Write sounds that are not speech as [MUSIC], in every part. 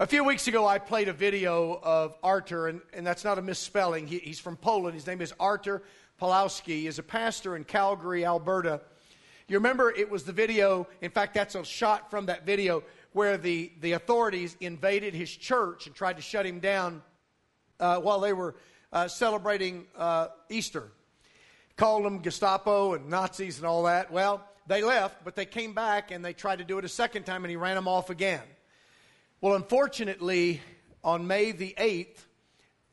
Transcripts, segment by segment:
A few weeks ago, I played a video of Artur, and, and that's not a misspelling. He, he's from Poland. His name is Artur Pawlowski. He is a pastor in Calgary, Alberta. You remember it was the video, in fact, that's a shot from that video where the, the authorities invaded his church and tried to shut him down uh, while they were uh, celebrating uh, Easter. Called them Gestapo and Nazis and all that. Well, they left, but they came back and they tried to do it a second time and he ran them off again. Well, unfortunately, on May the 8th,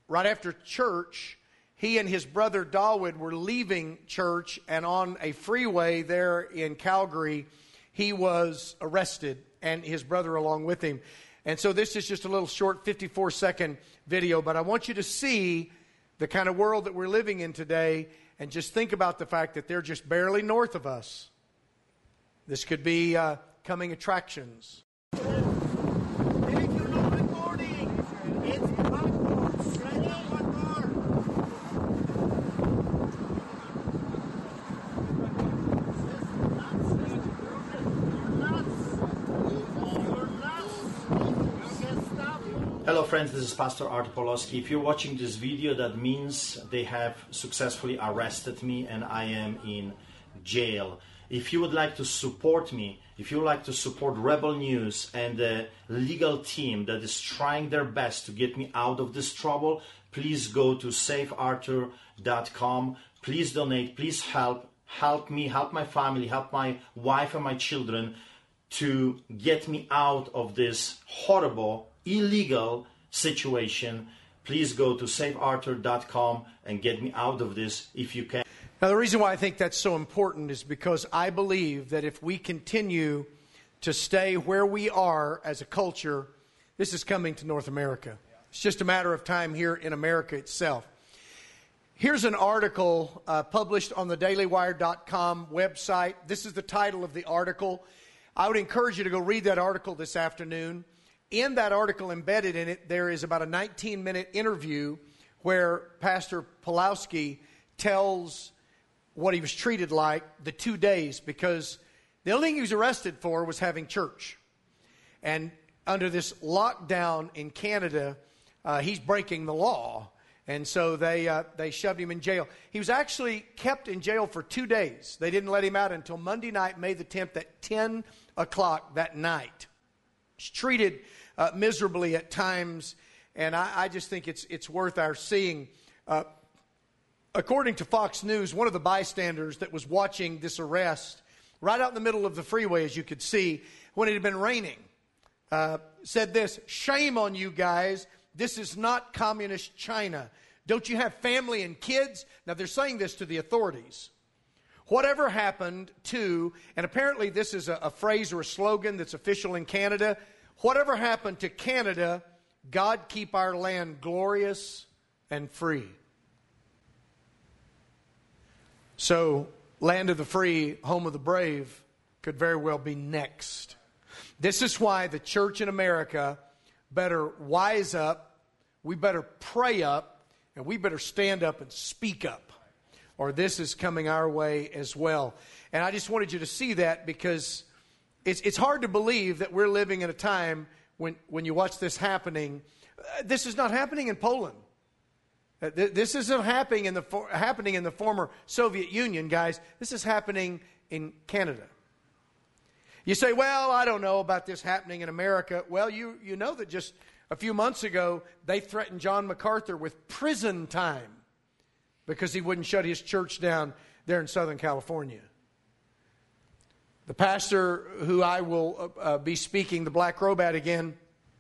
right after church, he and his brother Dawood were leaving church, and on a freeway there in Calgary, he was arrested, and his brother along with him. And so, this is just a little short 54 second video, but I want you to see the kind of world that we're living in today, and just think about the fact that they're just barely north of us. This could be uh, coming attractions. Hello friends, this is Pastor Art Pawlowski. If you're watching this video, that means they have successfully arrested me and I am in jail. If you would like to support me, if you would like to support Rebel News and the legal team that is trying their best to get me out of this trouble, please go to saveartur.com. Please donate, please help. Help me, help my family, help my wife and my children to get me out of this horrible illegal situation, please go to saveartur.com and get me out of this if you can. Now, the reason why I think that's so important is because I believe that if we continue to stay where we are as a culture, this is coming to North America. It's just a matter of time here in America itself. Here's an article uh, published on the dailywire.com website. This is the title of the article. I would encourage you to go read that article this afternoon in that article embedded in it, there is about a 19 minute interview where Pastor Pawlowski tells what he was treated like the two days because the only thing he was arrested for was having church. And under this lockdown in Canada, uh, he's breaking the law. And so they, uh, they shoved him in jail. He was actually kept in jail for two days. They didn't let him out until Monday night, May the 10th, at 10 o'clock that night. Treated uh, miserably at times, and I, I, just think it's, it's worth our seeing. Uh, according to Fox News, one of the bystanders that was watching this arrest, right out in the middle of the freeway, as you could see, when it had been raining, uh, said this Shame on you guys. This is not communist China. Don't you have family and kids? Now, they're saying this to the authorities. Whatever happened to, and apparently this is a, a phrase or a slogan that's official in Canada, whatever happened to Canada, God keep our land glorious and free. So, land of the free, home of the brave could very well be next. This is why the church in America better wise up, we better pray up, and we better stand up and speak up, or this is coming our way as well. And I just wanted you to see that because it's, it's hard to believe that we're living in a time when, when you watch this happening. Uh, this is not happening in Poland. Uh, th- this isn't happening in, the happening in the former Soviet Union, guys. This is happening in Canada. You say, well, I don't know about this happening in America. Well, you, you know that just a few months ago, they threatened John MacArthur with prison time because he wouldn't shut his church down there in Southern California. The pastor who I will uh, uh, be speaking the black robe at again,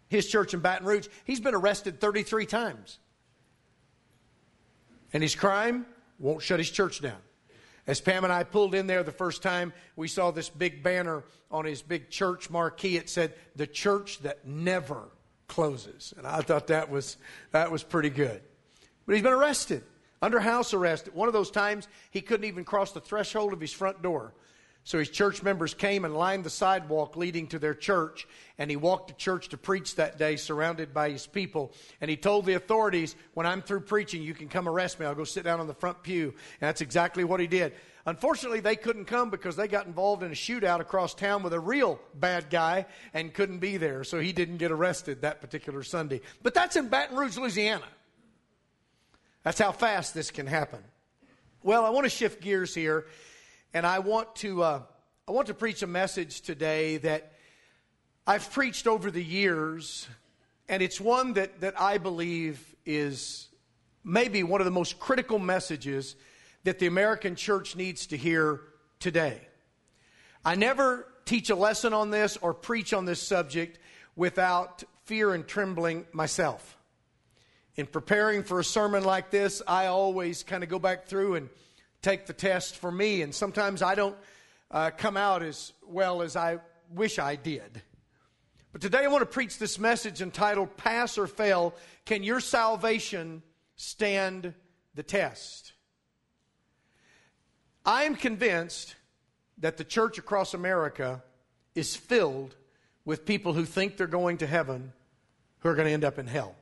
his church in Baton Rouge, he's been arrested 33 times. And his crime won't shut his church down. As Pam and I pulled in there the first time, we saw this big banner on his big church marquee. It said, The church that never closes. And I thought that was, that was pretty good. But he's been arrested, under house arrest. At one of those times, he couldn't even cross the threshold of his front door. So his church members came and lined the sidewalk leading to their church, and he walked to church to preach that day, surrounded by his people. And he told the authorities, When I'm through preaching, you can come arrest me. I'll go sit down on the front pew. And that's exactly what he did. Unfortunately, they couldn't come because they got involved in a shootout across town with a real bad guy and couldn't be there, so he didn't get arrested that particular Sunday. But that's in Baton Rouge, Louisiana. That's how fast this can happen. Well, I want to shift gears here, and I want to uh, I want to preach a message today that I've preached over the years, and it's one that that I believe is maybe one of the most critical messages that the American church needs to hear today. I never teach a lesson on this or preach on this subject without fear and trembling myself. In preparing for a sermon like this, I always kind of go back through and take the test for me, and sometimes I don't uh, come out as well as I wish I did. But today I want to preach this message entitled Pass or Fail Can Your Salvation stand the test. I am convinced that the church across America is filled with people who think they're going to heaven who are going to end up in hell.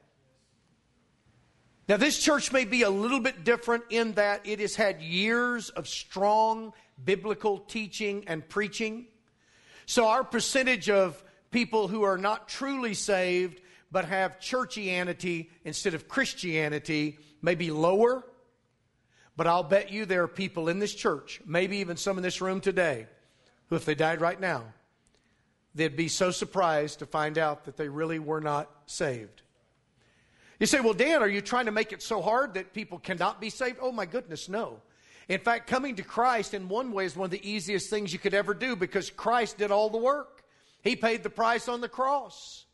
Now, this church may be a little bit different in that it has had years of strong biblical teaching and preaching. So, our percentage of people who are not truly saved but have churchianity instead of Christianity may be lower, but I'll bet you there are people in this church, maybe even some in this room today, who, if they died right now, they'd be so surprised to find out that they really were not saved. You say, well, Dan, are you trying to make it so hard that people cannot be saved? Oh, my goodness, no. In fact, coming to Christ in one way is one of the easiest things you could ever do because Christ did all the work. He paid the price on the cross.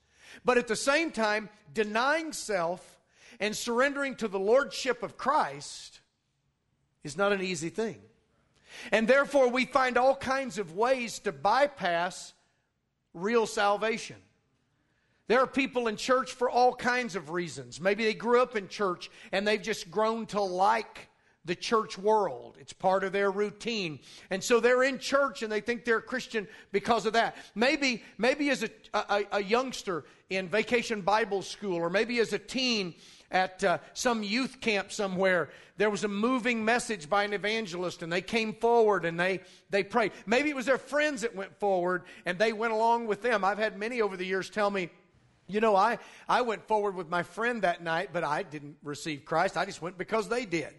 But at the same time, denying self and surrendering to the lordship of Christ is not an easy thing. And therefore, we find all kinds of ways to bypass real salvation. There are people in church for all kinds of reasons. Maybe they grew up in church and they've just grown to like the church world. It's part of their routine. And so they're in church and they think they're Christian because of that. Maybe, maybe as a, a, a youngster in vacation Bible school, or maybe as a teen at uh, some youth camp somewhere, there was a moving message by an evangelist and they came forward and they, they prayed. Maybe it was their friends that went forward and they went along with them. I've had many over the years tell me, you know, I, I went forward with my friend that night, but I didn't receive Christ. I just went because they did.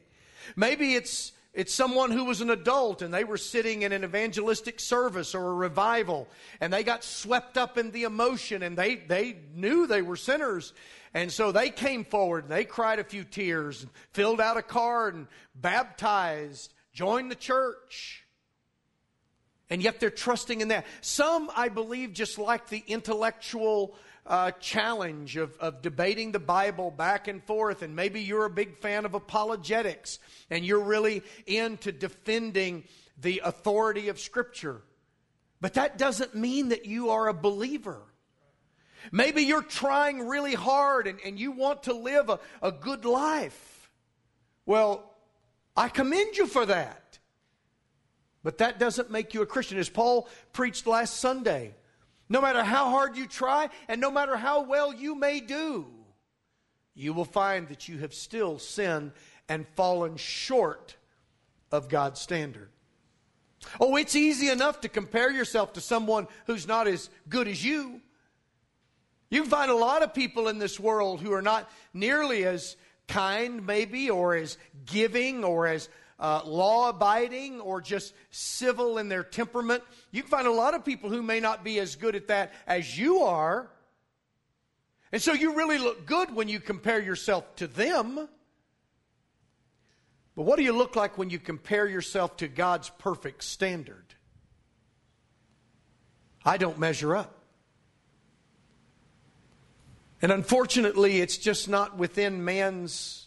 Maybe it's it's someone who was an adult and they were sitting in an evangelistic service or a revival and they got swept up in the emotion and they, they knew they were sinners. And so they came forward and they cried a few tears and filled out a card and baptized, joined the church. And yet they're trusting in that. Some, I believe, just like the intellectual uh, challenge of, of debating the Bible back and forth, and maybe you're a big fan of apologetics and you're really into defending the authority of Scripture. But that doesn't mean that you are a believer. Maybe you're trying really hard and, and you want to live a, a good life. Well, I commend you for that. But that doesn't make you a Christian. As Paul preached last Sunday, no matter how hard you try, and no matter how well you may do, you will find that you have still sinned and fallen short of God's standard. Oh, it's easy enough to compare yourself to someone who's not as good as you. You can find a lot of people in this world who are not nearly as kind, maybe, or as giving, or as uh, law abiding or just civil in their temperament. You can find a lot of people who may not be as good at that as you are. And so you really look good when you compare yourself to them. But what do you look like when you compare yourself to God's perfect standard? I don't measure up. And unfortunately, it's just not within man's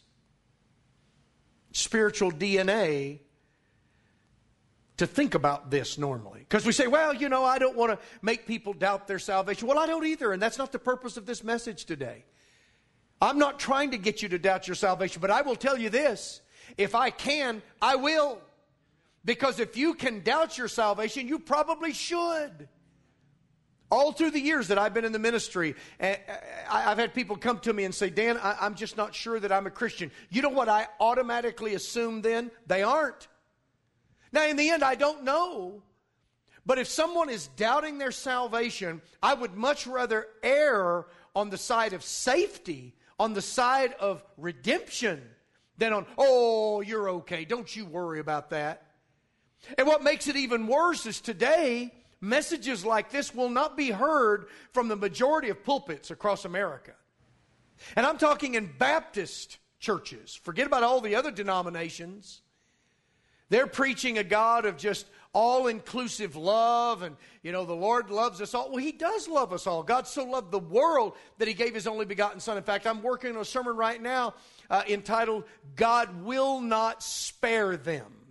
spiritual DNA to think about this normally. Because we say, well, you know, I don't want to make people doubt their salvation. Well, I don't either, and that's not the purpose of this message today. I'm not trying to get you to doubt your salvation, but I will tell you this if I can, I will. Because if you can doubt your salvation, you probably should. All through the years that I've been in the ministry, eh, eh, I've had people come to me and say, Dan, I'm just not sure that I'm a Christian. You know what I automatically assume then? They aren't. Now, in the end, I don't know. But if someone is doubting their salvation, I would much rather err on the side of safety, on the side of redemption, than on, oh, you're okay. Don't you worry about that. And what makes it even worse is today, messages like this will not be heard from the majority of pulpits across America. And I'm talking in Baptist churches. Forget about all the other denominations. They're preaching a God of just all inclusive love, and you know, the Lord loves us all. Well, He does love us all. God so loved the world that He gave His only begotten Son. In fact, I'm working on a sermon right now uh, entitled, God Will Not Spare Them.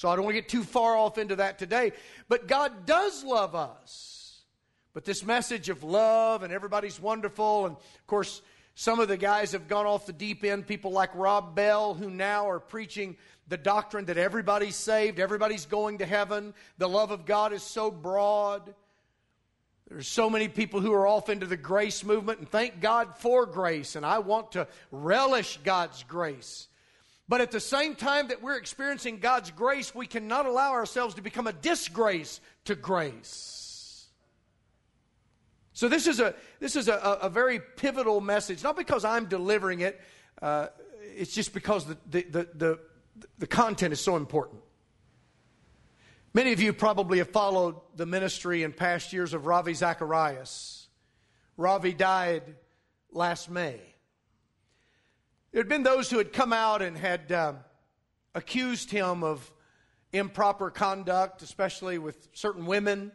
So I don't want to get too far off into that today. But God does love us. But this message of love and everybody's wonderful, and of course, some of the guys have gone off the deep end, people like Rob Bell, who now are preaching the doctrine that everybody's saved, everybody's going to heaven, the love of God is so broad. There's so many people who are off into the grace movement, and thank God for grace, and I want to relish God's grace. But at the same time that we're experiencing God's grace, we cannot allow ourselves to become a disgrace to grace. So this is a this is a, a very pivotal message, not because I'm delivering it. Uh, it's just because the, the, the, the, the content is so important. Many of you probably have followed the ministry in past years of Ravi Zacharias. Ravi died last May. There had been those who had come out and had uh, accused him of improper conduct, especially with certain women.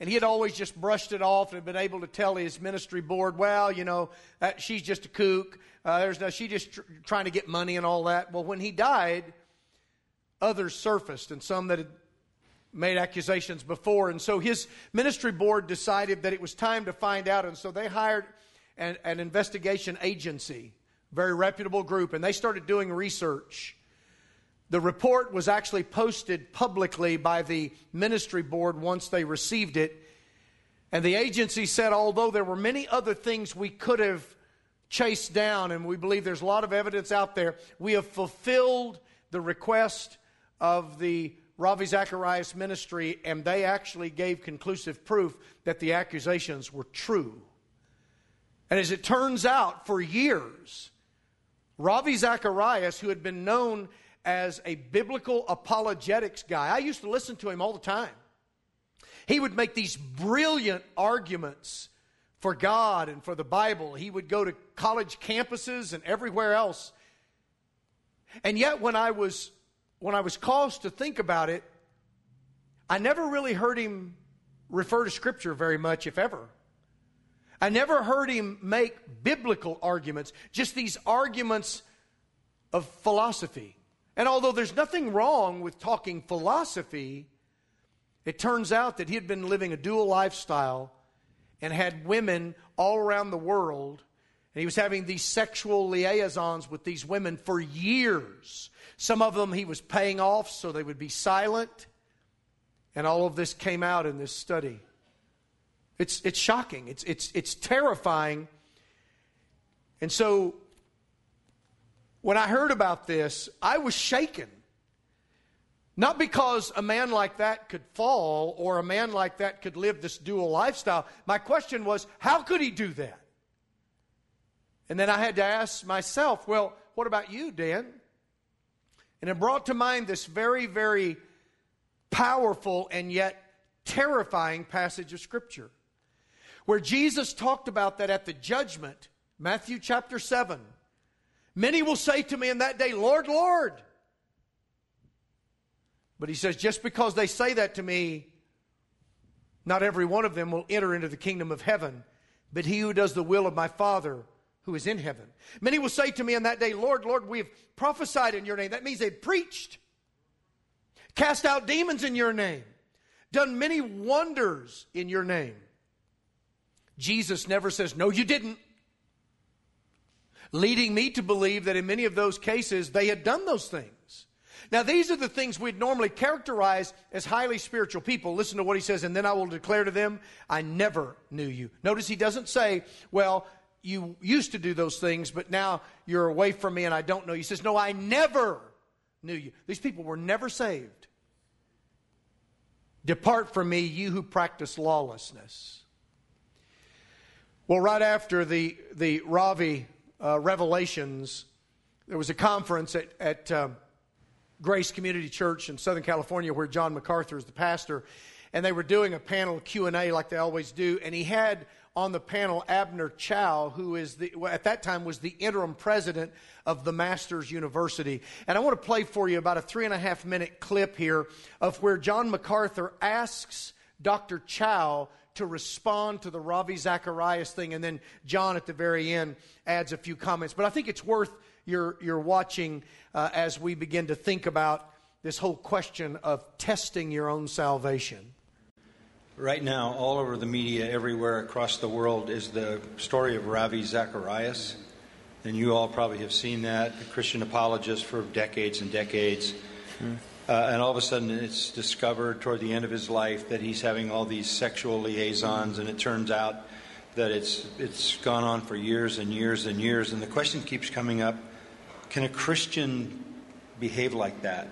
And he had always just brushed it off and had been able to tell his ministry board, well, you know, that, she's just a kook. Uh, there's no, just tr- trying to get money and all that. Well, when he died, others surfaced and some that had made accusations before. And so his ministry board decided that it was time to find out. And so they hired an, an investigation agency very reputable group, and they started doing research. The report was actually posted publicly by the ministry board once they received it. And the agency said, although there were many other things we could have chased down, and we believe there's a lot of evidence out there, we have fulfilled the request of the Ravi Zacharias ministry, and they actually gave conclusive proof that the accusations were true. And as it turns out, for years, Ravi Zacharias, who had been known as a biblical apologetics guy, I used to listen to him all the time. He would make these brilliant arguments for God and for the Bible. He would go to college campuses and everywhere else. And yet when I was when I was caused to think about it, I never really heard him refer to scripture very much if ever. I never heard him make biblical arguments, just these arguments of philosophy. And although there's nothing wrong with talking philosophy, it turns out that he had been living a dual lifestyle and had women all around the world. And he was having these sexual liaisons with these women for years. Some of them he was paying off so they would be silent. And all of this came out in this study. It's, it's shocking. It's, it's, it's terrifying. And so when I heard about this, I was shaken. Not because a man like that could fall or a man like that could live this dual lifestyle. My question was, how could he do that? And then I had to ask myself, well, what about you, Dan? And it brought to mind this very, very powerful and yet terrifying passage of Scripture where Jesus talked about that at the judgment, Matthew chapter 7. Many will say to me in that day, Lord, Lord. But he says, just because they say that to me, not every one of them will enter into the kingdom of heaven, but he who does the will of my Father who is in heaven. Many will say to me in that day, Lord, Lord, we have prophesied in your name. That means they've preached, cast out demons in your name, done many wonders in your name. Jesus never says, No, you didn't. Leading me to believe that in many of those cases, they had done those things. Now, these are the things we'd normally characterize as highly spiritual people. Listen to what he says, and then I will declare to them, I never knew you. Notice he doesn't say, Well, you used to do those things, but now you're away from me and I don't know you. He says, No, I never knew you. These people were never saved. Depart from me, you who practice lawlessness. Well, right after the, the Ravi uh, revelations, there was a conference at, at uh, Grace Community Church in Southern California where John MacArthur is the pastor, and they were doing a panel Q&A like they always do, and he had on the panel Abner Chou, who is the, at that time was the interim president of the Masters University. And I want to play for you about a three and a half minute clip here of where John MacArthur asks Dr. Chou to respond to the Ravi Zacharias thing, and then John at the very end adds a few comments. But I think it's worth your, your watching uh, as we begin to think about this whole question of testing your own salvation. Right now, all over the media, everywhere across the world, is the story of Ravi Zacharias. And you all probably have seen that, a Christian apologist for decades and decades. Mm. Uh, and all of a sudden, it's discovered toward the end of his life that he's having all these sexual liaisons, and it turns out that it's, it's gone on for years and years and years. And the question keeps coming up can a Christian behave like that?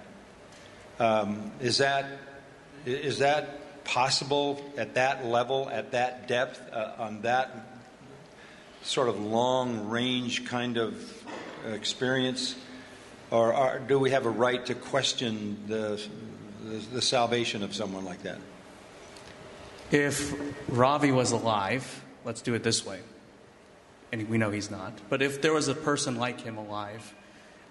Um, is that is that possible at that level, at that depth, uh, on that sort of long range kind of experience? Or are, do we have a right to question the, the, the salvation of someone like that? If Ravi was alive, let's do it this way, and we know he's not, but if there was a person like him alive,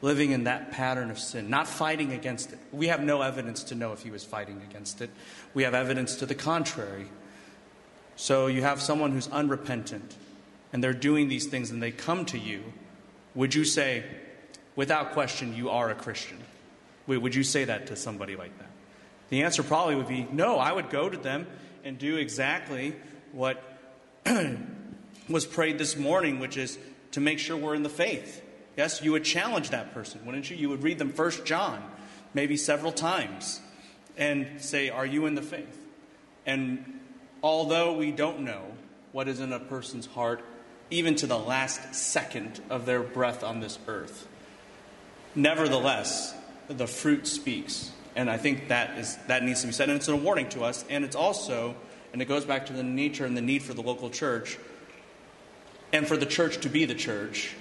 living in that pattern of sin, not fighting against it. We have no evidence to know if he was fighting against it. We have evidence to the contrary. So you have someone who's unrepentant and they're doing these things and they come to you. Would you say, without question, you are a Christian? Would you say that to somebody like that? The answer probably would be no. I would go to them and do exactly what [CLEARS THROAT] was prayed this morning, which is to make sure we're in the faith Yes, you would challenge that person, wouldn't you? You would read them First John, maybe several times, and say, Are you in the faith? And although we don't know what is in a person's heart, even to the last second of their breath on this earth, nevertheless, the fruit speaks. And I think that is that needs to be said. And it's a warning to us. And it's also, and it goes back to the nature and the need for the local church and for the church to be the church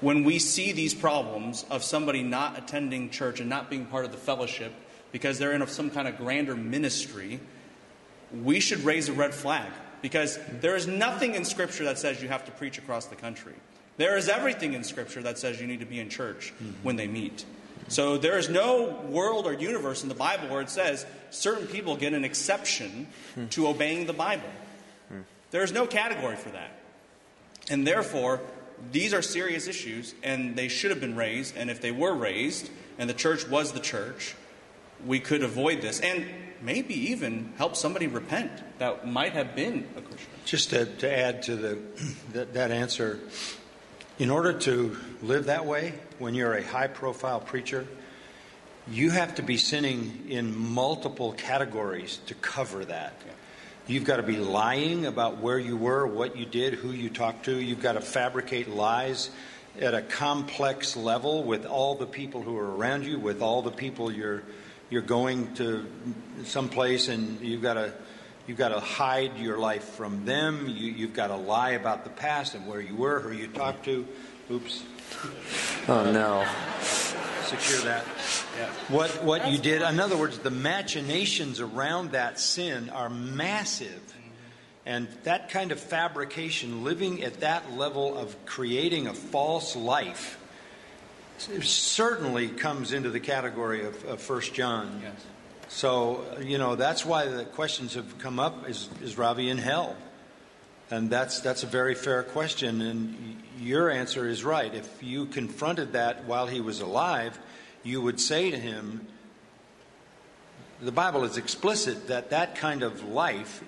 when we see these problems of somebody not attending church and not being part of the fellowship because they're in some kind of grander ministry, we should raise a red flag because there is nothing in Scripture that says you have to preach across the country. There is everything in Scripture that says you need to be in church mm-hmm. when they meet. So there is no world or universe in the Bible where it says certain people get an exception mm-hmm. to obeying the Bible. Mm-hmm. There is no category for that. And therefore, these are serious issues, and they should have been raised. And if they were raised, and the church was the church, we could avoid this, and maybe even help somebody repent that might have been a Christian. Just to, to add to the [CLEARS THROAT] that, that answer, in order to live that way, when you're a high-profile preacher, you have to be sinning in multiple categories to cover that. Yeah. You've got to be lying about where you were, what you did, who you talked to. You've got to fabricate lies at a complex level with all the people who are around you, with all the people you're you're going to someplace, and you've got to you've got to hide your life from them. You, you've got to lie about the past and where you were, who you talked to. Oops. Oh no secure that. Yeah. What what That's you did, in other words, the machinations around that sin are massive. And that kind of fabrication, living at that level of creating a false life, certainly comes into the category of, of 1 John. Yes. So, you know, that's why the questions have come up is, is Ravi in hell? And that's, that's a very fair question. And your answer is right. If you confronted that while he was alive, you would say to him, the Bible is explicit that that kind of life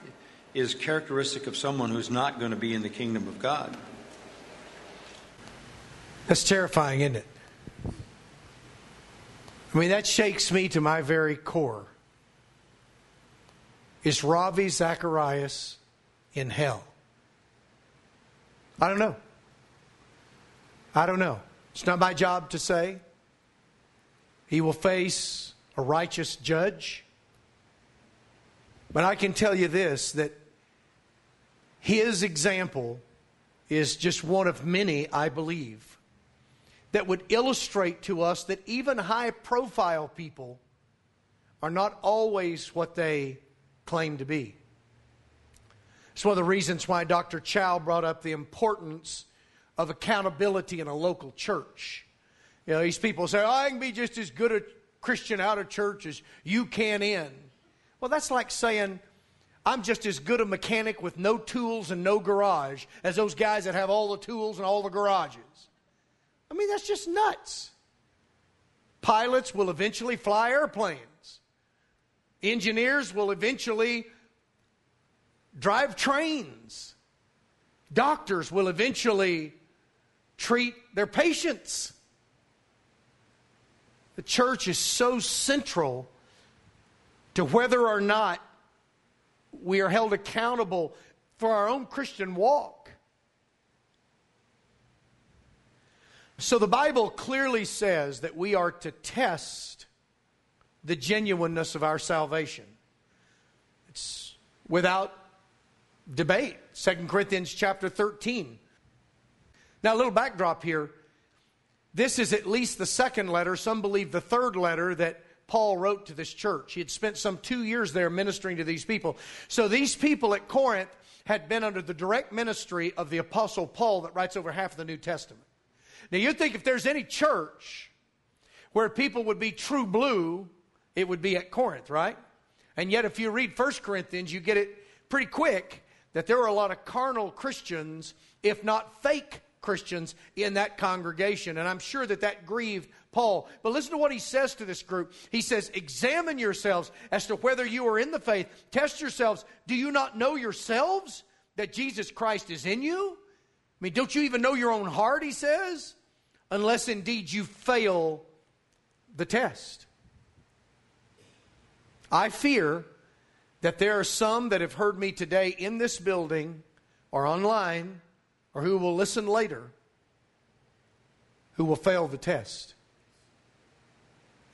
is characteristic of someone who's not going to be in the kingdom of God. That's terrifying, isn't it? I mean, that shakes me to my very core. Is Ravi Zacharias in hell? I don't know. I don't know. It's not my job to say. He will face a righteous judge. But I can tell you this that his example is just one of many, I believe, that would illustrate to us that even high profile people are not always what they claim to be. It's one of the reasons why Dr. Chou brought up the importance of accountability in a local church. You know, these people say, oh, I can be just as good a Christian out of church as you can in. Well, that's like saying, I'm just as good a mechanic with no tools and no garage as those guys that have all the tools and all the garages. I mean, that's just nuts. Pilots will eventually fly airplanes, engineers will eventually drive trains, doctors will eventually treat their patients. The church is so central to whether or not we are held accountable for our own Christian walk. So the Bible clearly says that we are to test the genuineness of our salvation. It's without debate. 2 Corinthians chapter 13. Now, a little backdrop here. This is at least the second letter, some believe the third letter that Paul wrote to this church. He had spent some two years there ministering to these people. So these people at Corinth had been under the direct ministry of the Apostle Paul that writes over half of the New Testament. Now, you'd think if there's any church where people would be true blue, it would be at Corinth, right? And yet, if you read 1 Corinthians, you get it pretty quick that there were a lot of carnal Christians, if not fake Christians in that congregation. And I'm sure that that grieved Paul. But listen to what he says to this group. He says, Examine yourselves as to whether you are in the faith. Test yourselves. Do you not know yourselves that Jesus Christ is in you? I mean, don't you even know your own heart, he says? Unless indeed you fail the test. I fear that there are some that have heard me today in this building or online or who will listen later who will fail the test.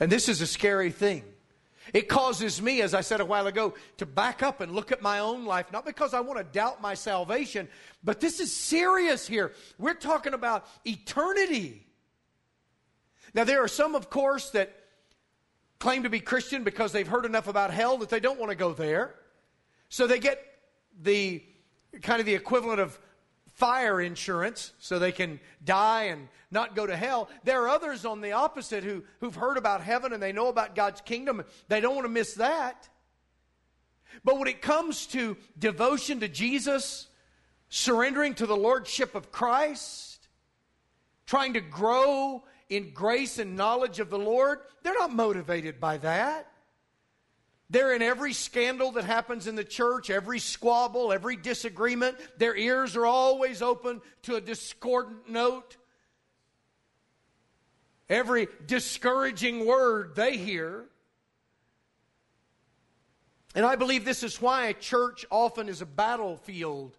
And this is a scary thing. It causes me, as I said a while ago, to back up and look at my own life, not because I want to doubt my salvation, but this is serious here. We're talking about eternity. Now, there are some, of course, that claim to be Christian because they've heard enough about hell that they don't want to go there. So they get the kind of the equivalent of fire insurance so they can die and not go to hell. There are others on the opposite who, who've heard about heaven and they know about God's kingdom. They don't want to miss that. But when it comes to devotion to Jesus, surrendering to the Lordship of Christ, trying to grow in grace and knowledge of the Lord, they're not motivated by that. They're in every scandal that happens in the church, every squabble, every disagreement. Their ears are always open to a discordant note. Every discouraging word they hear. And I believe this is why a church often is a battlefield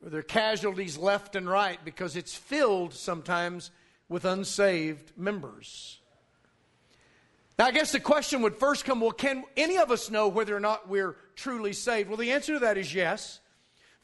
where there are casualties left and right because it's filled sometimes with unsaved members. Now, I guess the question would first come well, can any of us know whether or not we're truly saved? Well, the answer to that is yes.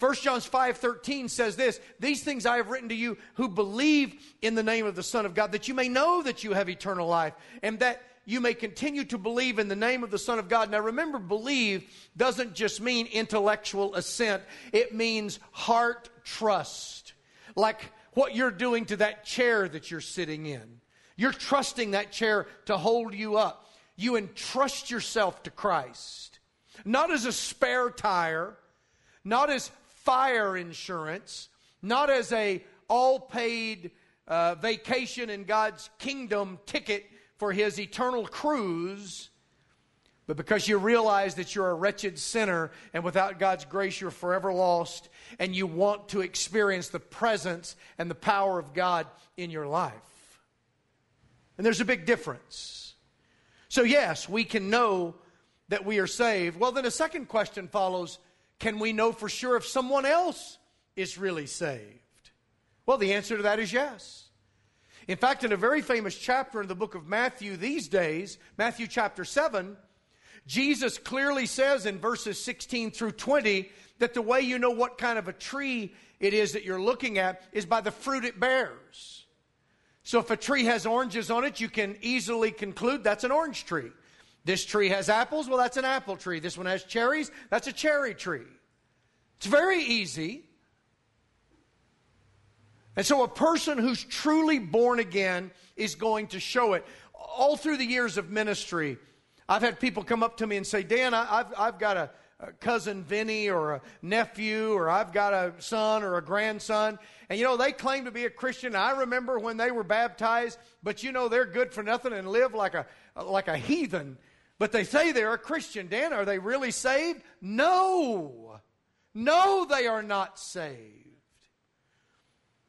1 John 5 13 says this These things I have written to you who believe in the name of the Son of God, that you may know that you have eternal life, and that you may continue to believe in the name of the Son of God. Now remember, believe doesn't just mean intellectual assent, it means heart trust. Like what you're doing to that chair that you're sitting in. You're trusting that chair to hold you up. You entrust yourself to Christ, not as a spare tire, not as fire insurance, not as a all paid uh, vacation in God's kingdom ticket for his eternal cruise, but because you realize that you're a wretched sinner and without God's grace you're forever lost, and you want to experience the presence and the power of God in your life. And there's a big difference. So, yes, we can know that we are saved. Well, then a second question follows can we know for sure if someone else is really saved? Well, the answer to that is yes. In fact, in a very famous chapter in the book of Matthew these days, Matthew chapter 7, Jesus clearly says in verses 16 through 20 that the way you know what kind of a tree it is that you're looking at is by the fruit it bears. So if a tree has oranges on it, you can easily conclude that's an orange tree. This tree has apples, well, that's an apple tree. This one has cherries, that's a cherry tree. It's very easy. And so a person who's truly born again is going to show it. All through the years of ministry, I've had people come up to me and say, Dan, I've, I've got a, a cousin Vinny or a nephew or I've got a son or a grandson. And you know, they claim to be a Christian. I remember when they were baptized, but you know, they're good for nothing and live like a, like a heathen. But they say they're a Christian. Dan, are they really saved? No. No, they are not saved.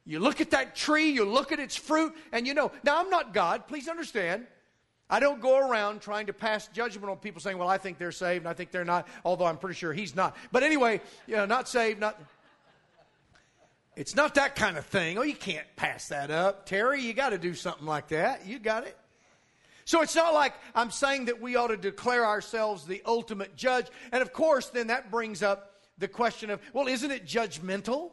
You look at that tree, you look at its fruit, and you know. Now, I'm not God, please understand. I don't go around trying to pass judgment on people saying, well, I think they're saved and I think they're not, although I'm pretty sure he's not. But anyway, you know, not saved, not. It's not that kind of thing. Oh, you can't pass that up. Terry, you got to do something like that. You got it. So it's not like I'm saying that we ought to declare ourselves the ultimate judge. And of course, then that brings up the question of, well, isn't it judgmental?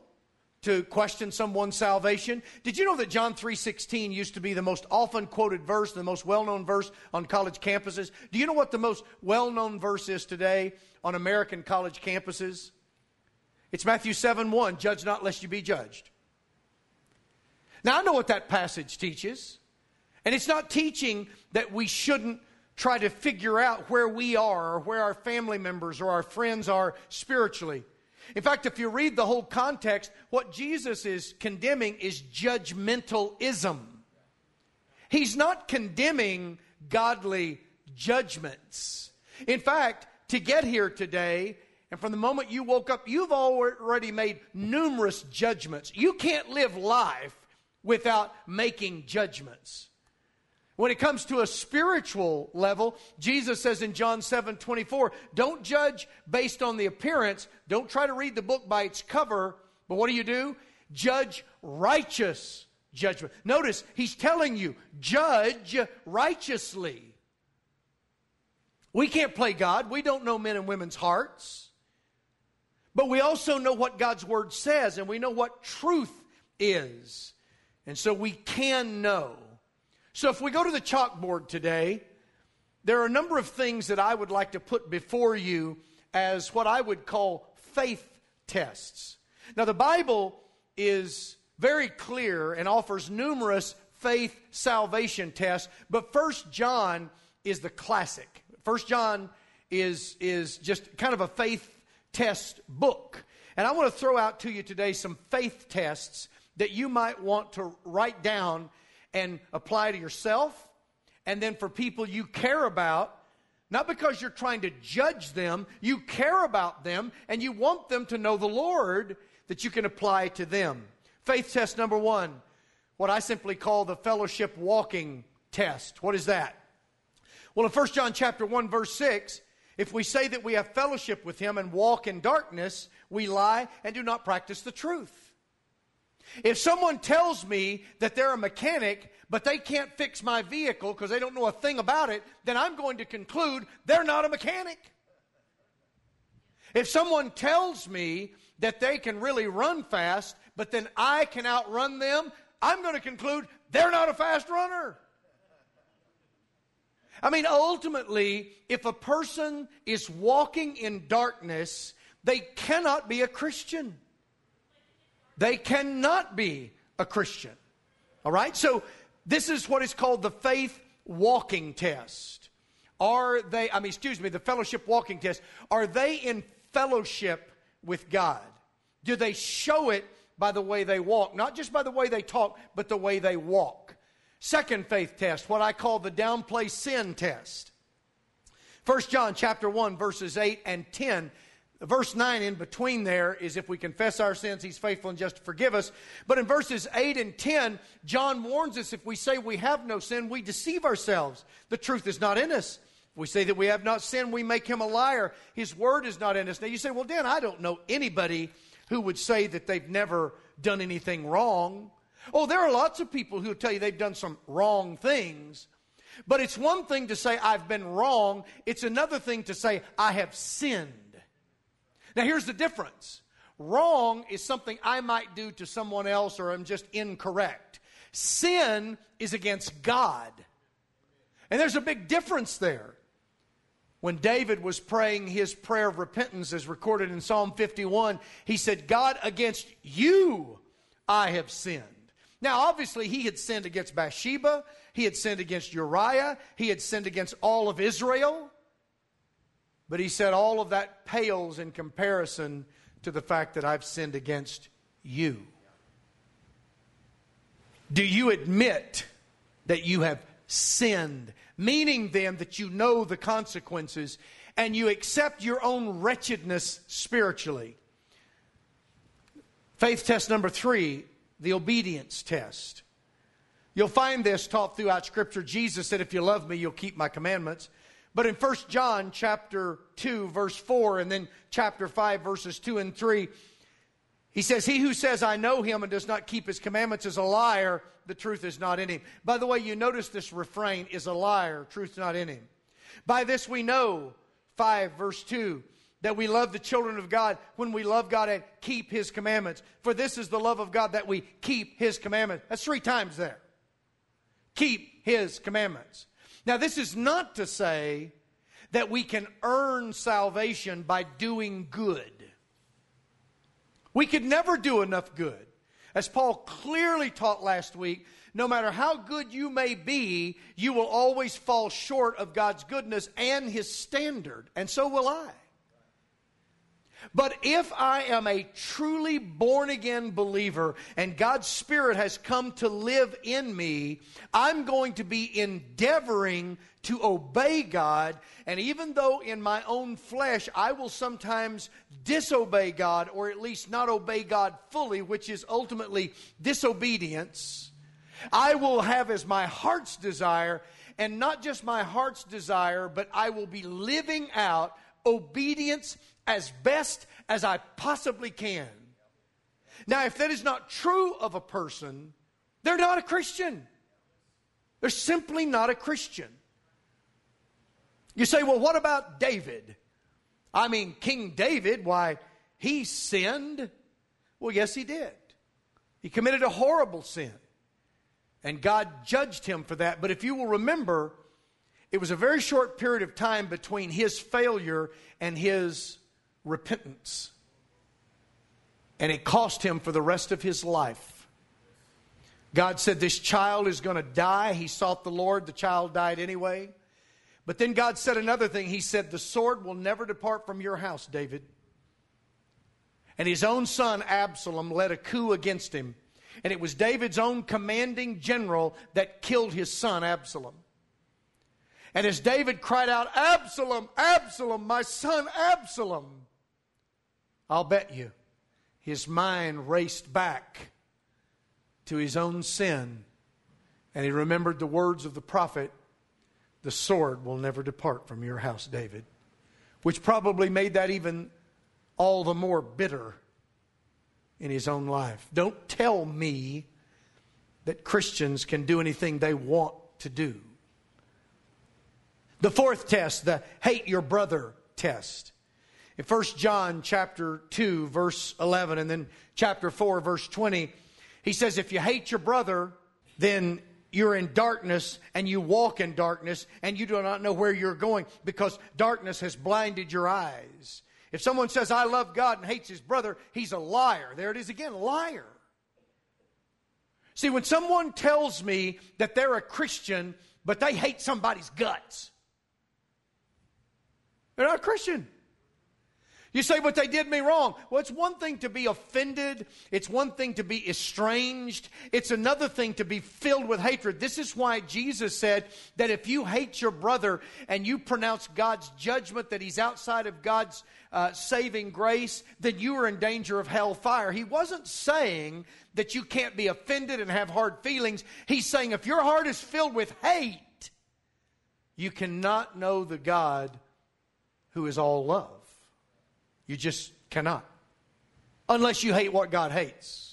To question someone's salvation. Did you know that John 3:16 used to be the most often quoted verse, the most well-known verse on college campuses? Do you know what the most well-known verse is today on American college campuses? It's Matthew 7:1, judge not lest you be judged. Now I know what that passage teaches. And it's not teaching that we shouldn't try to figure out where we are or where our family members or our friends are spiritually. In fact, if you read the whole context, what Jesus is condemning is judgmentalism. He's not condemning godly judgments. In fact, to get here today, and from the moment you woke up, you've already made numerous judgments. You can't live life without making judgments. When it comes to a spiritual level, Jesus says in John 7 24, don't judge based on the appearance. Don't try to read the book by its cover. But what do you do? Judge righteous judgment. Notice, he's telling you, judge righteously. We can't play God. We don't know men and women's hearts. But we also know what God's word says, and we know what truth is. And so we can know so if we go to the chalkboard today, there are a number of things that I would like to put before you as what I would call faith tests. Now, the Bible is very clear and offers numerous faith salvation tests, but First John is the classic. First John is, is just kind of a faith test book. And I want to throw out to you today some faith tests that you might want to write down and apply to yourself and then for people you care about. Not because you're trying to judge them, you care about them and you want them to know the Lord that you can apply to them. Faith test number one, what I simply call the fellowship walking test. What is that? Well, in 1 John chapter 1 verse 6, if we say that we have fellowship with him and walk in darkness, we lie and do not practice the truth. If someone tells me that they're a mechanic, but they can't fix my vehicle because they don't know a thing about it, then I'm going to conclude they're not a mechanic. If someone tells me that they can really run fast, but then I can outrun them, I'm going to conclude they're not a fast runner. I mean, ultimately, if a person is walking in darkness, they cannot be a Christian. They cannot be a Christian. All right? So this is what is called the faith walking test. Are they, I mean, excuse me, the fellowship walking test. Are they in fellowship with God? Do they show it by the way they walk? Not just by the way they talk, but the way they walk. Second faith test, what I call the downplay sin test. 1 John chapter 1 verses 8 and 10 Verse 9 in between there is if we confess our sins, he's faithful and just to forgive us. But in verses 8 and 10, John warns us if we say we have no sin, we deceive ourselves. The truth is not in us. If we say that we have not sinned, we make him a liar. His word is not in us. Now you say, well, Dan, I don't know anybody who would say that they've never done anything wrong. Oh, there are lots of people who tell you they've done some wrong things. But it's one thing to say, I've been wrong. It's another thing to say, I have sinned. Now, here's the difference wrong is something I might do to someone else or I'm just incorrect. Sin is against God. And there's a big difference there. When David was praying his prayer of repentance, as recorded in Psalm 51, he said, God, against you I have sinned. Now, obviously, he had sinned against Bathsheba, he had sinned against Uriah, he had sinned against all of Israel. But he said, all of that pales in comparison to the fact that I've sinned against you. Do you admit that you have sinned? Meaning then that you know the consequences and you accept your own wretchedness spiritually. Faith test number three the obedience test. You'll find this taught throughout Scripture. Jesus said, If you love me, you'll keep my commandments. But in 1 John chapter 2, verse 4, and then chapter 5, verses 2 and 3, he says, He who says, I know him and does not keep his commandments is a liar. The truth is not in him. By the way, you notice this refrain is a liar. Truth not in him. By this we know, 5 verse 2, that we love the children of God when we love God and keep his commandments. For this is the love of God that we keep his commandments. That's three times there. Keep his commandments. Now, this is not to say that we can earn salvation by doing good. We could never do enough good. As Paul clearly taught last week, no matter how good you may be, you will always fall short of God's goodness and His standard, and so will I. But if I am a truly born again believer and God's Spirit has come to live in me, I'm going to be endeavoring to obey God. And even though in my own flesh I will sometimes disobey God, or at least not obey God fully, which is ultimately disobedience, I will have as my heart's desire, and not just my heart's desire, but I will be living out obedience as best as I possibly can. Now, if that is not true of a person, they're not a Christian. They're simply not a Christian. You say, well, what about David? I mean, King David, why, he sinned. Well, yes, he did. He committed a horrible sin. And God judged him for that. But if you will remember, it was a very short period of time between his failure and his repentance. And it cost him for the rest of his life. God said, This child is going to die. He sought the Lord. The child died anyway. But then God said another thing. He said, The sword will never depart from your house, David. And his own son, Absalom, led a coup against him. And it was David's own commanding general that killed his son, Absalom. And as David cried out, Absalom, Absalom, my son Absalom, I'll bet you his mind raced back to his own sin. And he remembered the words of the prophet The sword will never depart from your house, David. Which probably made that even all the more bitter in his own life. Don't tell me that Christians can do anything they want to do. The fourth test, the hate your brother test. In 1 John chapter 2 verse 11 and then chapter 4 verse 20, he says if you hate your brother, then you're in darkness and you walk in darkness and you do not know where you're going because darkness has blinded your eyes. If someone says, I love God and hates his brother, he's a liar. There it is again, liar. See, when someone tells me that they're a Christian, but they hate somebody's guts, they're not a Christian. You say, but they did me wrong. Well, it's one thing to be offended. It's one thing to be estranged. It's another thing to be filled with hatred. This is why Jesus said that if you hate your brother and you pronounce God's judgment that he's outside of God's uh, saving grace, then you are in danger of hell fire. He wasn't saying that you can't be offended and have hard feelings. He's saying if your heart is filled with hate, you cannot know the God who is all love. You just cannot. Unless you hate what God hates.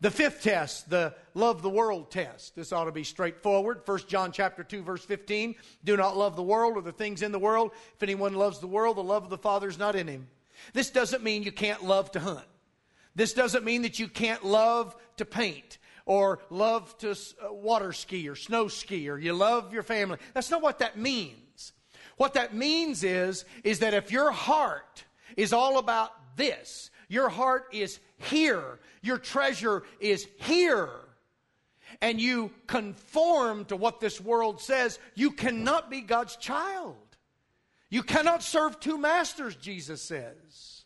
The fifth test, the love the world test. This ought to be straightforward. 1 John chapter 2 verse 15, do not love the world or the things in the world. If anyone loves the world, the love of the Father is not in him. This doesn't mean you can't love to hunt. This doesn't mean that you can't love to paint or love to uh, water ski or snow ski or you love your family. That's not what that means. What that means is is that if your heart is all about this, your heart is here. Your treasure is here. And you conform to what this world says, you cannot be God's child. You cannot serve two masters, Jesus says.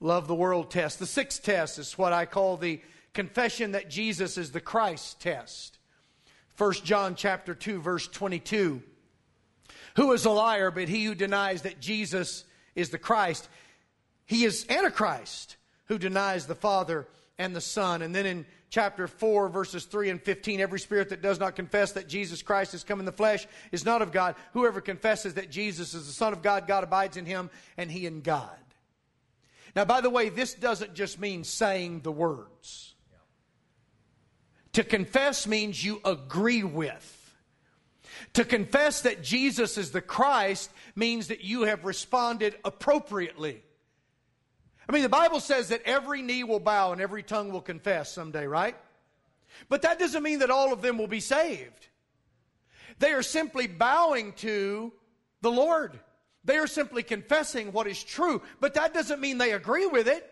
Love the world test. The sixth test is what I call the confession that Jesus is the Christ test. 1 John chapter 2 verse 22. Who is a liar but he who denies that Jesus is the Christ? He is Antichrist who denies the Father and the Son. And then in chapter 4, verses 3 and 15, every spirit that does not confess that Jesus Christ has come in the flesh is not of God. Whoever confesses that Jesus is the Son of God, God abides in him, and he in God. Now, by the way, this doesn't just mean saying the words. To confess means you agree with. To confess that Jesus is the Christ means that you have responded appropriately. I mean, the Bible says that every knee will bow and every tongue will confess someday, right? But that doesn't mean that all of them will be saved. They are simply bowing to the Lord. They are simply confessing what is true, but that doesn't mean they agree with it.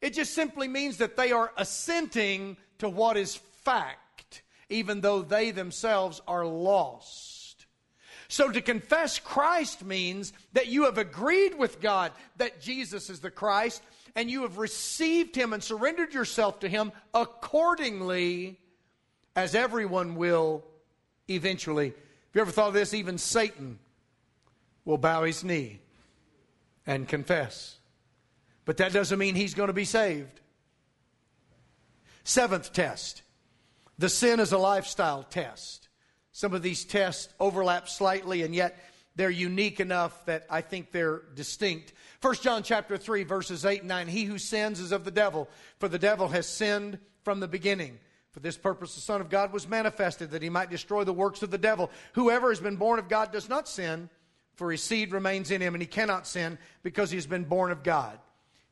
It just simply means that they are assenting to what is fact, even though they themselves are lost. So to confess Christ means that you have agreed with God that Jesus is the Christ and you have received him and surrendered yourself to him accordingly as everyone will eventually. Have you ever thought of this? Even Satan will bow his knee and confess. But that doesn't mean he's going to be saved. Seventh test the sin is a lifestyle test. Some of these tests overlap slightly, and yet they're unique enough that I think they're distinct. 1 John chapter 3, verses 8 and 9. He who sins is of the devil, for the devil has sinned from the beginning. For this purpose the Son of God was manifested, that he might destroy the works of the devil. Whoever has been born of God does not sin, for his seed remains in him, and he cannot sin because he has been born of God.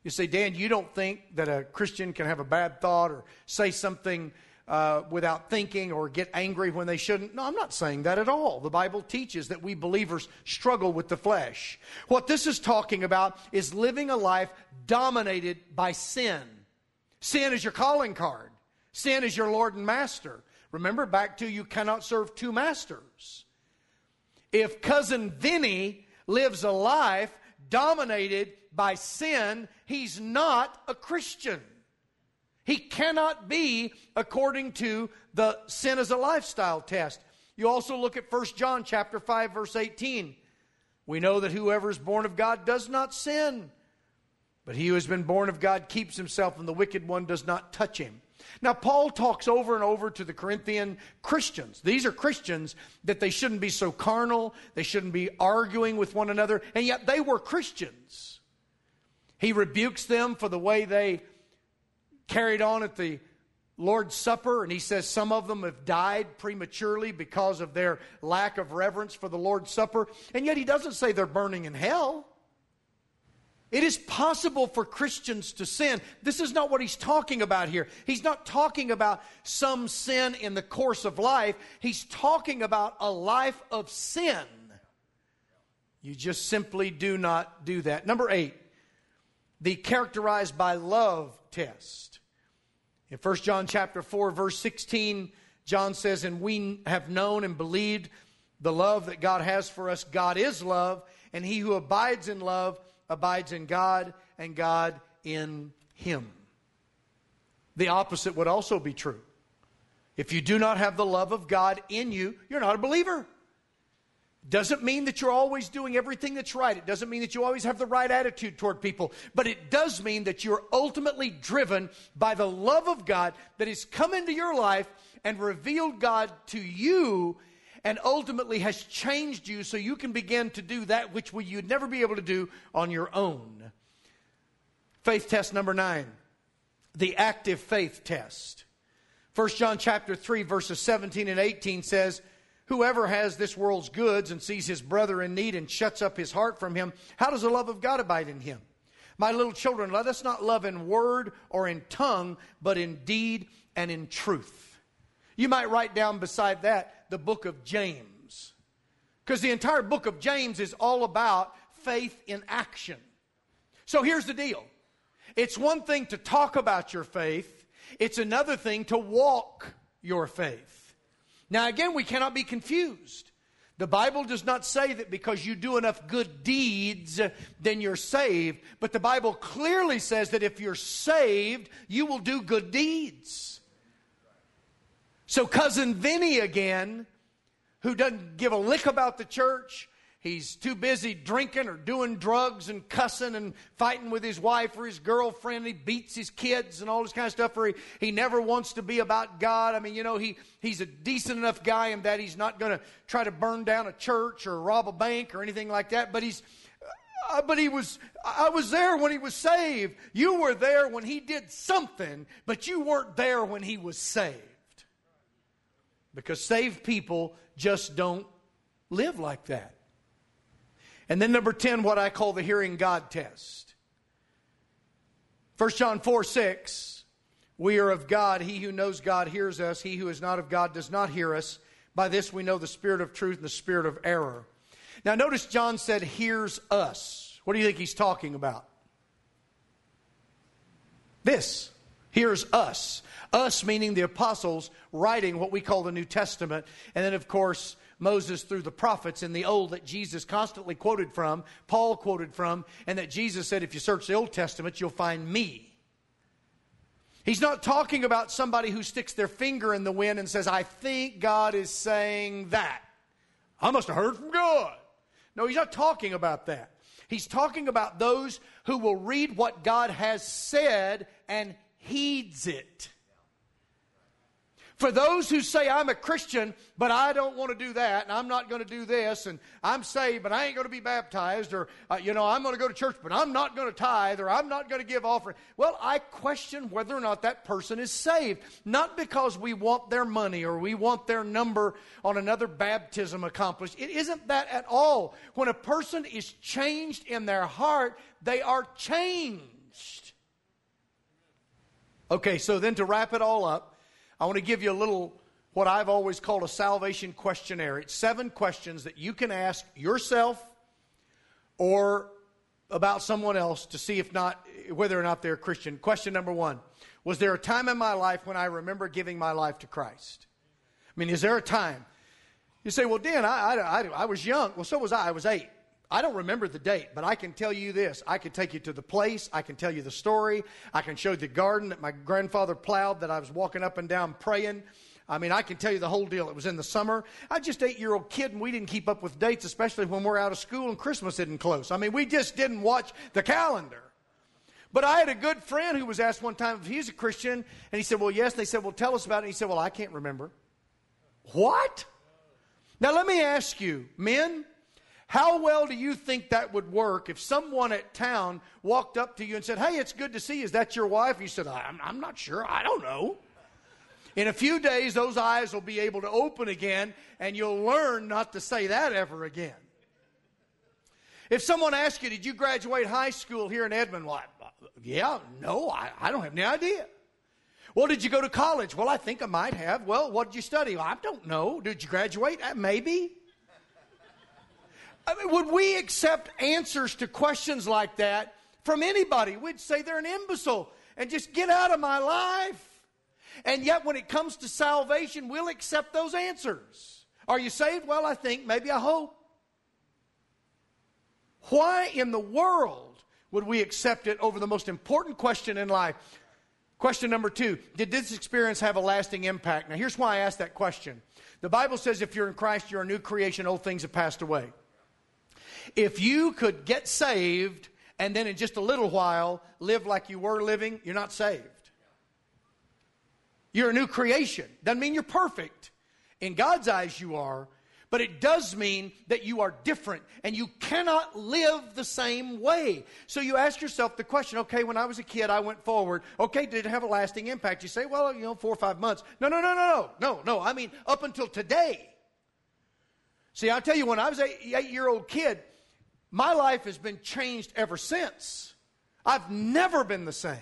You say, Dan, you don't think that a Christian can have a bad thought or say something uh, without thinking or get angry when they shouldn't. No, I'm not saying that at all. The Bible teaches that we believers struggle with the flesh. What this is talking about is living a life dominated by sin. Sin is your calling card, sin is your Lord and Master. Remember back to you cannot serve two masters. If cousin Vinny lives a life dominated by sin, he's not a Christian. He cannot be according to the sin as a lifestyle test. You also look at 1 John chapter 5 verse 18. We know that whoever is born of God does not sin. But he who has been born of God keeps himself and the wicked one does not touch him. Now, Paul talks over and over to the Corinthian Christians. These are Christians that they shouldn't be so carnal, they shouldn't be arguing with one another, and yet they were Christians. He rebukes them for the way they carried on at the Lord's Supper, and he says some of them have died prematurely because of their lack of reverence for the Lord's Supper. And yet he doesn't say they're burning in hell. It is possible for Christians to sin. This is not what he's talking about here. He's not talking about some sin in the course of life. He's talking about a life of sin. You just simply do not do that. Number eight, the characterized by love test. In 1 John chapter 4 verse 16, John says, "And we have known and believed the love that God has for us. God is love, and he who abides in love abides in God, and God in him." The opposite would also be true. If you do not have the love of God in you, you're not a believer. Doesn't mean that you're always doing everything that's right. It doesn't mean that you always have the right attitude toward people. But it does mean that you're ultimately driven by the love of God that has come into your life and revealed God to you and ultimately has changed you so you can begin to do that which you'd never be able to do on your own. Faith test number nine the active faith test. 1 John chapter 3 verses 17 and 18 says, Whoever has this world's goods and sees his brother in need and shuts up his heart from him, how does the love of God abide in him? My little children, let us not love in word or in tongue, but in deed and in truth. You might write down beside that the book of James. Because the entire book of James is all about faith in action. So here's the deal it's one thing to talk about your faith, it's another thing to walk your faith. Now, again, we cannot be confused. The Bible does not say that because you do enough good deeds, uh, then you're saved. But the Bible clearly says that if you're saved, you will do good deeds. So, Cousin Vinny again, who doesn't give a lick about the church, he's too busy drinking or doing drugs and cussing and fighting with his wife or his girlfriend. He beats his kids and all this kind of stuff, or he, he never wants to be about God. I mean, you know, he, he's a decent enough guy in that he's not going to try to burn down a church or rob a bank or anything like that, but he's. Uh, but he was, I was there when he was saved. You were there when he did something, but you weren't there when he was saved. Because saved people just don't live like that. And then number 10, what I call the hearing God test. 1 John 4 6, we are of God. He who knows God hears us. He who is not of God does not hear us. By this we know the spirit of truth and the spirit of error. Now, notice John said, hears us. What do you think he's talking about? This. Hears us. Us meaning the apostles writing what we call the New Testament. And then, of course, Moses through the prophets in the Old that Jesus constantly quoted from, Paul quoted from, and that Jesus said, if you search the Old Testament, you'll find me. He's not talking about somebody who sticks their finger in the wind and says, I think God is saying that. I must have heard from God. No, he's not talking about that. He's talking about those who will read what God has said and heeds it. For those who say, I'm a Christian, but I don't want to do that, and I'm not going to do this, and I'm saved, but I ain't going to be baptized, or, uh, you know, I'm going to go to church, but I'm not going to tithe, or I'm not going to give offering. Well, I question whether or not that person is saved. Not because we want their money or we want their number on another baptism accomplished. It isn't that at all. When a person is changed in their heart, they are changed. Okay, so then to wrap it all up, I want to give you a little, what I've always called a salvation questionnaire. It's seven questions that you can ask yourself or about someone else to see if not, whether or not they're a Christian. Question number one Was there a time in my life when I remember giving my life to Christ? I mean, is there a time? You say, well, Dan, I, I, I, I was young. Well, so was I. I was eight. I don't remember the date, but I can tell you this. I can take you to the place. I can tell you the story. I can show you the garden that my grandfather plowed that I was walking up and down praying. I mean, I can tell you the whole deal. It was in the summer. I was just eight year old kid, and we didn't keep up with dates, especially when we're out of school and Christmas isn't close. I mean, we just didn't watch the calendar. But I had a good friend who was asked one time if he's a Christian, and he said, Well, yes. And they said, Well, tell us about it. And he said, Well, I can't remember. What? Now, let me ask you, men, how well do you think that would work if someone at town walked up to you and said, Hey, it's good to see you. Is that your wife? You said, I'm, I'm not sure. I don't know. In a few days, those eyes will be able to open again, and you'll learn not to say that ever again. If someone asks you, Did you graduate high school here in Edmond? Well, yeah, no, I, I don't have any idea. Well, did you go to college? Well, I think I might have. Well, what did you study? Well, I don't know. Did you graduate? Uh, maybe. I mean, would we accept answers to questions like that from anybody? We'd say they're an imbecile and just get out of my life. And yet, when it comes to salvation, we'll accept those answers. Are you saved? Well, I think, maybe I hope. Why in the world would we accept it over the most important question in life? Question number two Did this experience have a lasting impact? Now, here's why I asked that question. The Bible says if you're in Christ, you're a new creation, old things have passed away. If you could get saved and then in just a little while live like you were living, you're not saved. You're a new creation. Doesn't mean you're perfect. In God's eyes, you are. but it does mean that you are different and you cannot live the same way. So you ask yourself the question okay, when I was a kid, I went forward. Okay, did it have a lasting impact? You say, well, you know, four or five months. No, no, no, no, no, no, no. I mean, up until today. See, I'll tell you, when I was an eight year old kid, my life has been changed ever since. I've never been the same.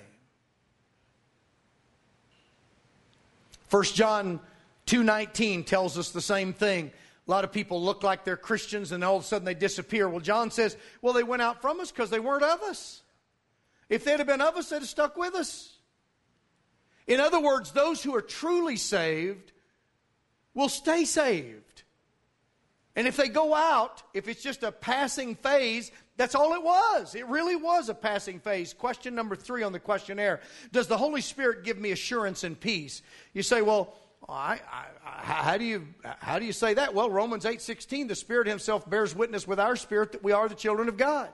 1 John 2:19 tells us the same thing. A lot of people look like they're Christians and all of a sudden they disappear. Well, John says, well, they went out from us because they weren't of us. If they'd have been of us, they'd have stuck with us. In other words, those who are truly saved will stay saved. And if they go out, if it's just a passing phase, that's all it was. It really was a passing phase. Question number three on the questionnaire Does the Holy Spirit give me assurance and peace? You say, well, I, I, how do you how do you say that? Well, Romans eight sixteen, the Spirit Himself bears witness with our spirit that we are the children of God.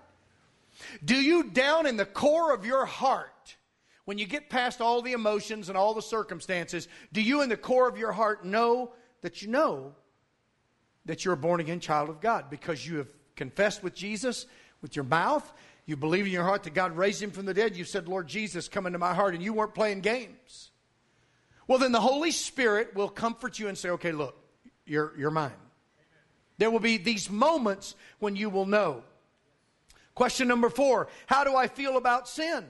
Do you down in the core of your heart, when you get past all the emotions and all the circumstances, do you in the core of your heart know that you know that you're a born again child of God because you have confessed with Jesus with your mouth, you believe in your heart that God raised him from the dead, you said, Lord Jesus, come into my heart, and you weren't playing games. Well, then the Holy Spirit will comfort you and say, okay, look, you're, you're mine. There will be these moments when you will know. Question number four How do I feel about sin?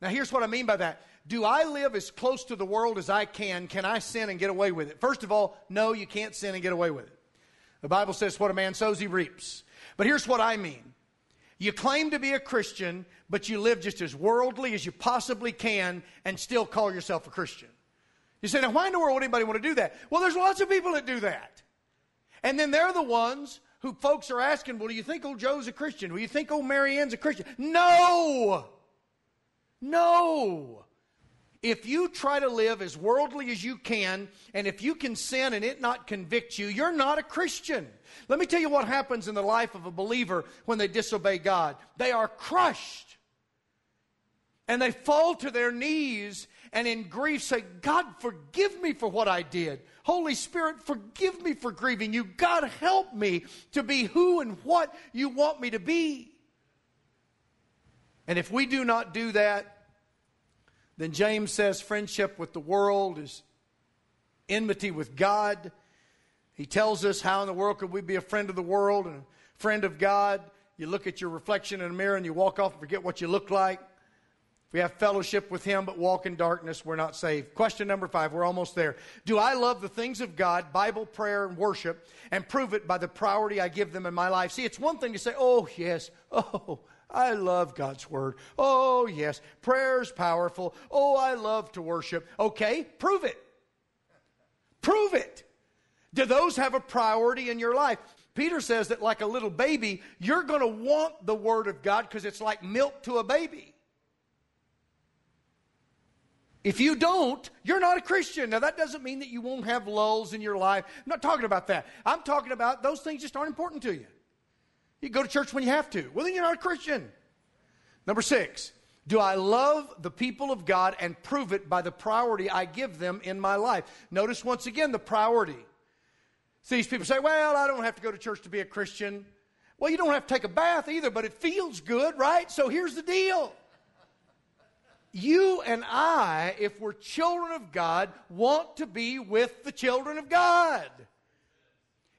Now, here's what I mean by that. Do I live as close to the world as I can? Can I sin and get away with it? First of all, no, you can't sin and get away with it. The Bible says, what a man sows, he reaps. But here's what I mean you claim to be a Christian, but you live just as worldly as you possibly can and still call yourself a Christian. You say, now why in the world would anybody want to do that? Well, there's lots of people that do that. And then they're the ones who folks are asking, well, do you think old Joe's a Christian? Do you think old Marianne's a Christian? No! No! If you try to live as worldly as you can, and if you can sin and it not convict you, you're not a Christian. Let me tell you what happens in the life of a believer when they disobey God. They are crushed. And they fall to their knees and in grief say, God, forgive me for what I did. Holy Spirit, forgive me for grieving you. God, help me to be who and what you want me to be. And if we do not do that, then James says friendship with the world is enmity with God. He tells us how in the world could we be a friend of the world and a friend of God. You look at your reflection in a mirror and you walk off and forget what you look like. If we have fellowship with Him but walk in darkness, we're not saved. Question number five, we're almost there. Do I love the things of God, Bible, prayer, and worship, and prove it by the priority I give them in my life? See, it's one thing to say, oh, yes, oh, I love God's Word. Oh, yes, prayer's powerful. Oh, I love to worship. Okay, prove it. Prove it. Do those have a priority in your life? Peter says that, like a little baby, you're going to want the Word of God because it's like milk to a baby. If you don't, you're not a Christian. Now, that doesn't mean that you won't have lulls in your life. I'm not talking about that. I'm talking about those things just aren't important to you. You go to church when you have to. Well, then you're not a Christian. Number six, do I love the people of God and prove it by the priority I give them in my life? Notice once again the priority. See, these people say, well, I don't have to go to church to be a Christian. Well, you don't have to take a bath either, but it feels good, right? So here's the deal. You and I, if we're children of God, want to be with the children of God.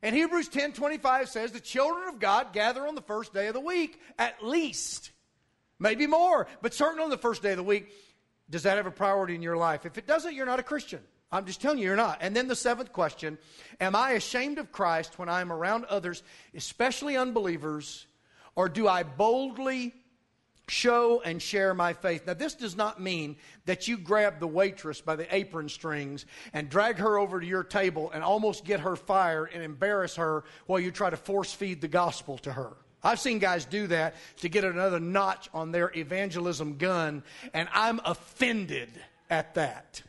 And Hebrews 10 25 says the children of God gather on the first day of the week, at least. Maybe more, but certainly on the first day of the week. Does that have a priority in your life? If it doesn't, you're not a Christian. I'm just telling you, you're not. And then the seventh question Am I ashamed of Christ when I'm around others, especially unbelievers, or do I boldly show and share my faith. Now, this does not mean that you grab the waitress by the apron strings and drag her over to your table and almost get her fired and embarrass her while you try to force feed the gospel to her. I've seen guys do that to get another notch on their evangelism gun, and I'm offended at that.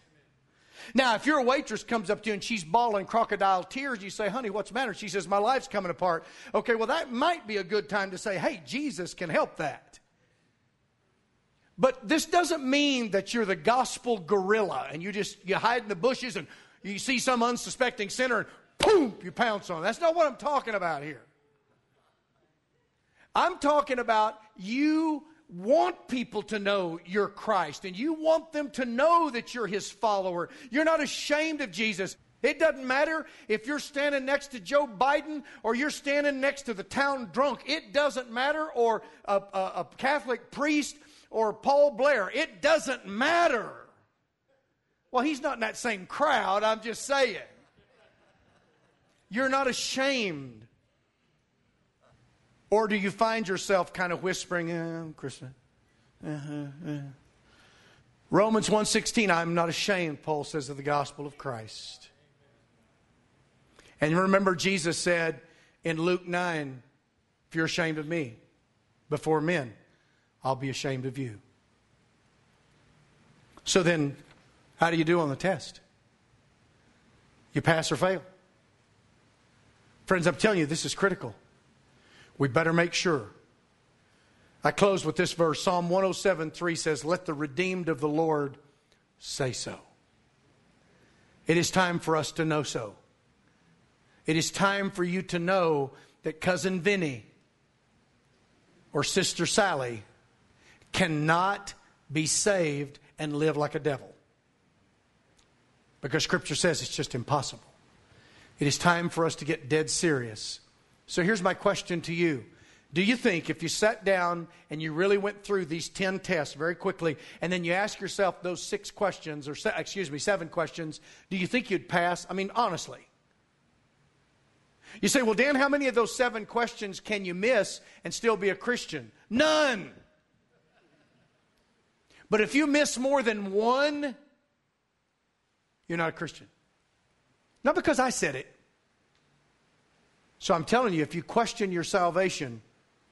Now, if your waitress comes up to you and she's bawling crocodile tears, you say, honey, what's the matter? She says, my life's coming apart. Okay, well, that might be a good time to say, hey, Jesus can help that. But this doesn't mean that you're the gospel gorilla and you just you hide in the bushes and you see some unsuspecting sinner and boom, you pounce on. That's not what I'm talking about here. I'm talking about you want people to know you're Christ and you want them to know that you're his follower. You're not ashamed of Jesus. It doesn't matter if you're standing next to Joe Biden or you're standing next to the town drunk. It doesn't matter, or a, a, a Catholic priest or Paul Blair. It doesn't matter. Well, he's not in that same crowd, I'm just saying. You're not ashamed. Or do you find yourself kind of whispering, eh, Christian? Uh-huh, uh. Romans 1:16 I'm not ashamed Paul says of the gospel of Christ. And remember Jesus said in Luke 9 if you're ashamed of me before men I'll be ashamed of you. So then how do you do on the test? You pass or fail. Friends, I'm telling you, this is critical. We better make sure. I close with this verse Psalm 107 3 says, Let the redeemed of the Lord say so. It is time for us to know so. It is time for you to know that cousin Vinny or sister Sally cannot be saved and live like a devil. Because Scripture says it's just impossible. It is time for us to get dead serious. So here's my question to you. Do you think if you sat down and you really went through these 10 tests very quickly and then you ask yourself those six questions, or se- excuse me, seven questions, do you think you'd pass? I mean, honestly. You say, well, Dan, how many of those seven questions can you miss and still be a Christian? None. But if you miss more than one, you're not a Christian. Not because I said it. So I'm telling you, if you question your salvation,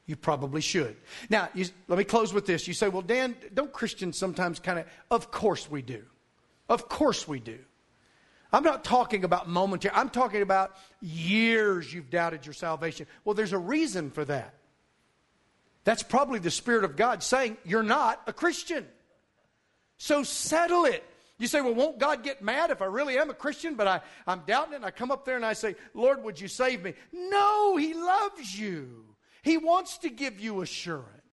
you probably should. Now, you, let me close with this. You say, well, Dan, don't Christians sometimes kind of, of course we do. Of course we do. I'm not talking about momentary, I'm talking about years you've doubted your salvation. Well, there's a reason for that. That's probably the Spirit of God saying, you're not a Christian. So settle it. You say, well, won't God get mad if I really am a Christian, but I, I'm doubting it, and I come up there and I say, Lord, would you save me? No, He loves you. He wants to give you assurance.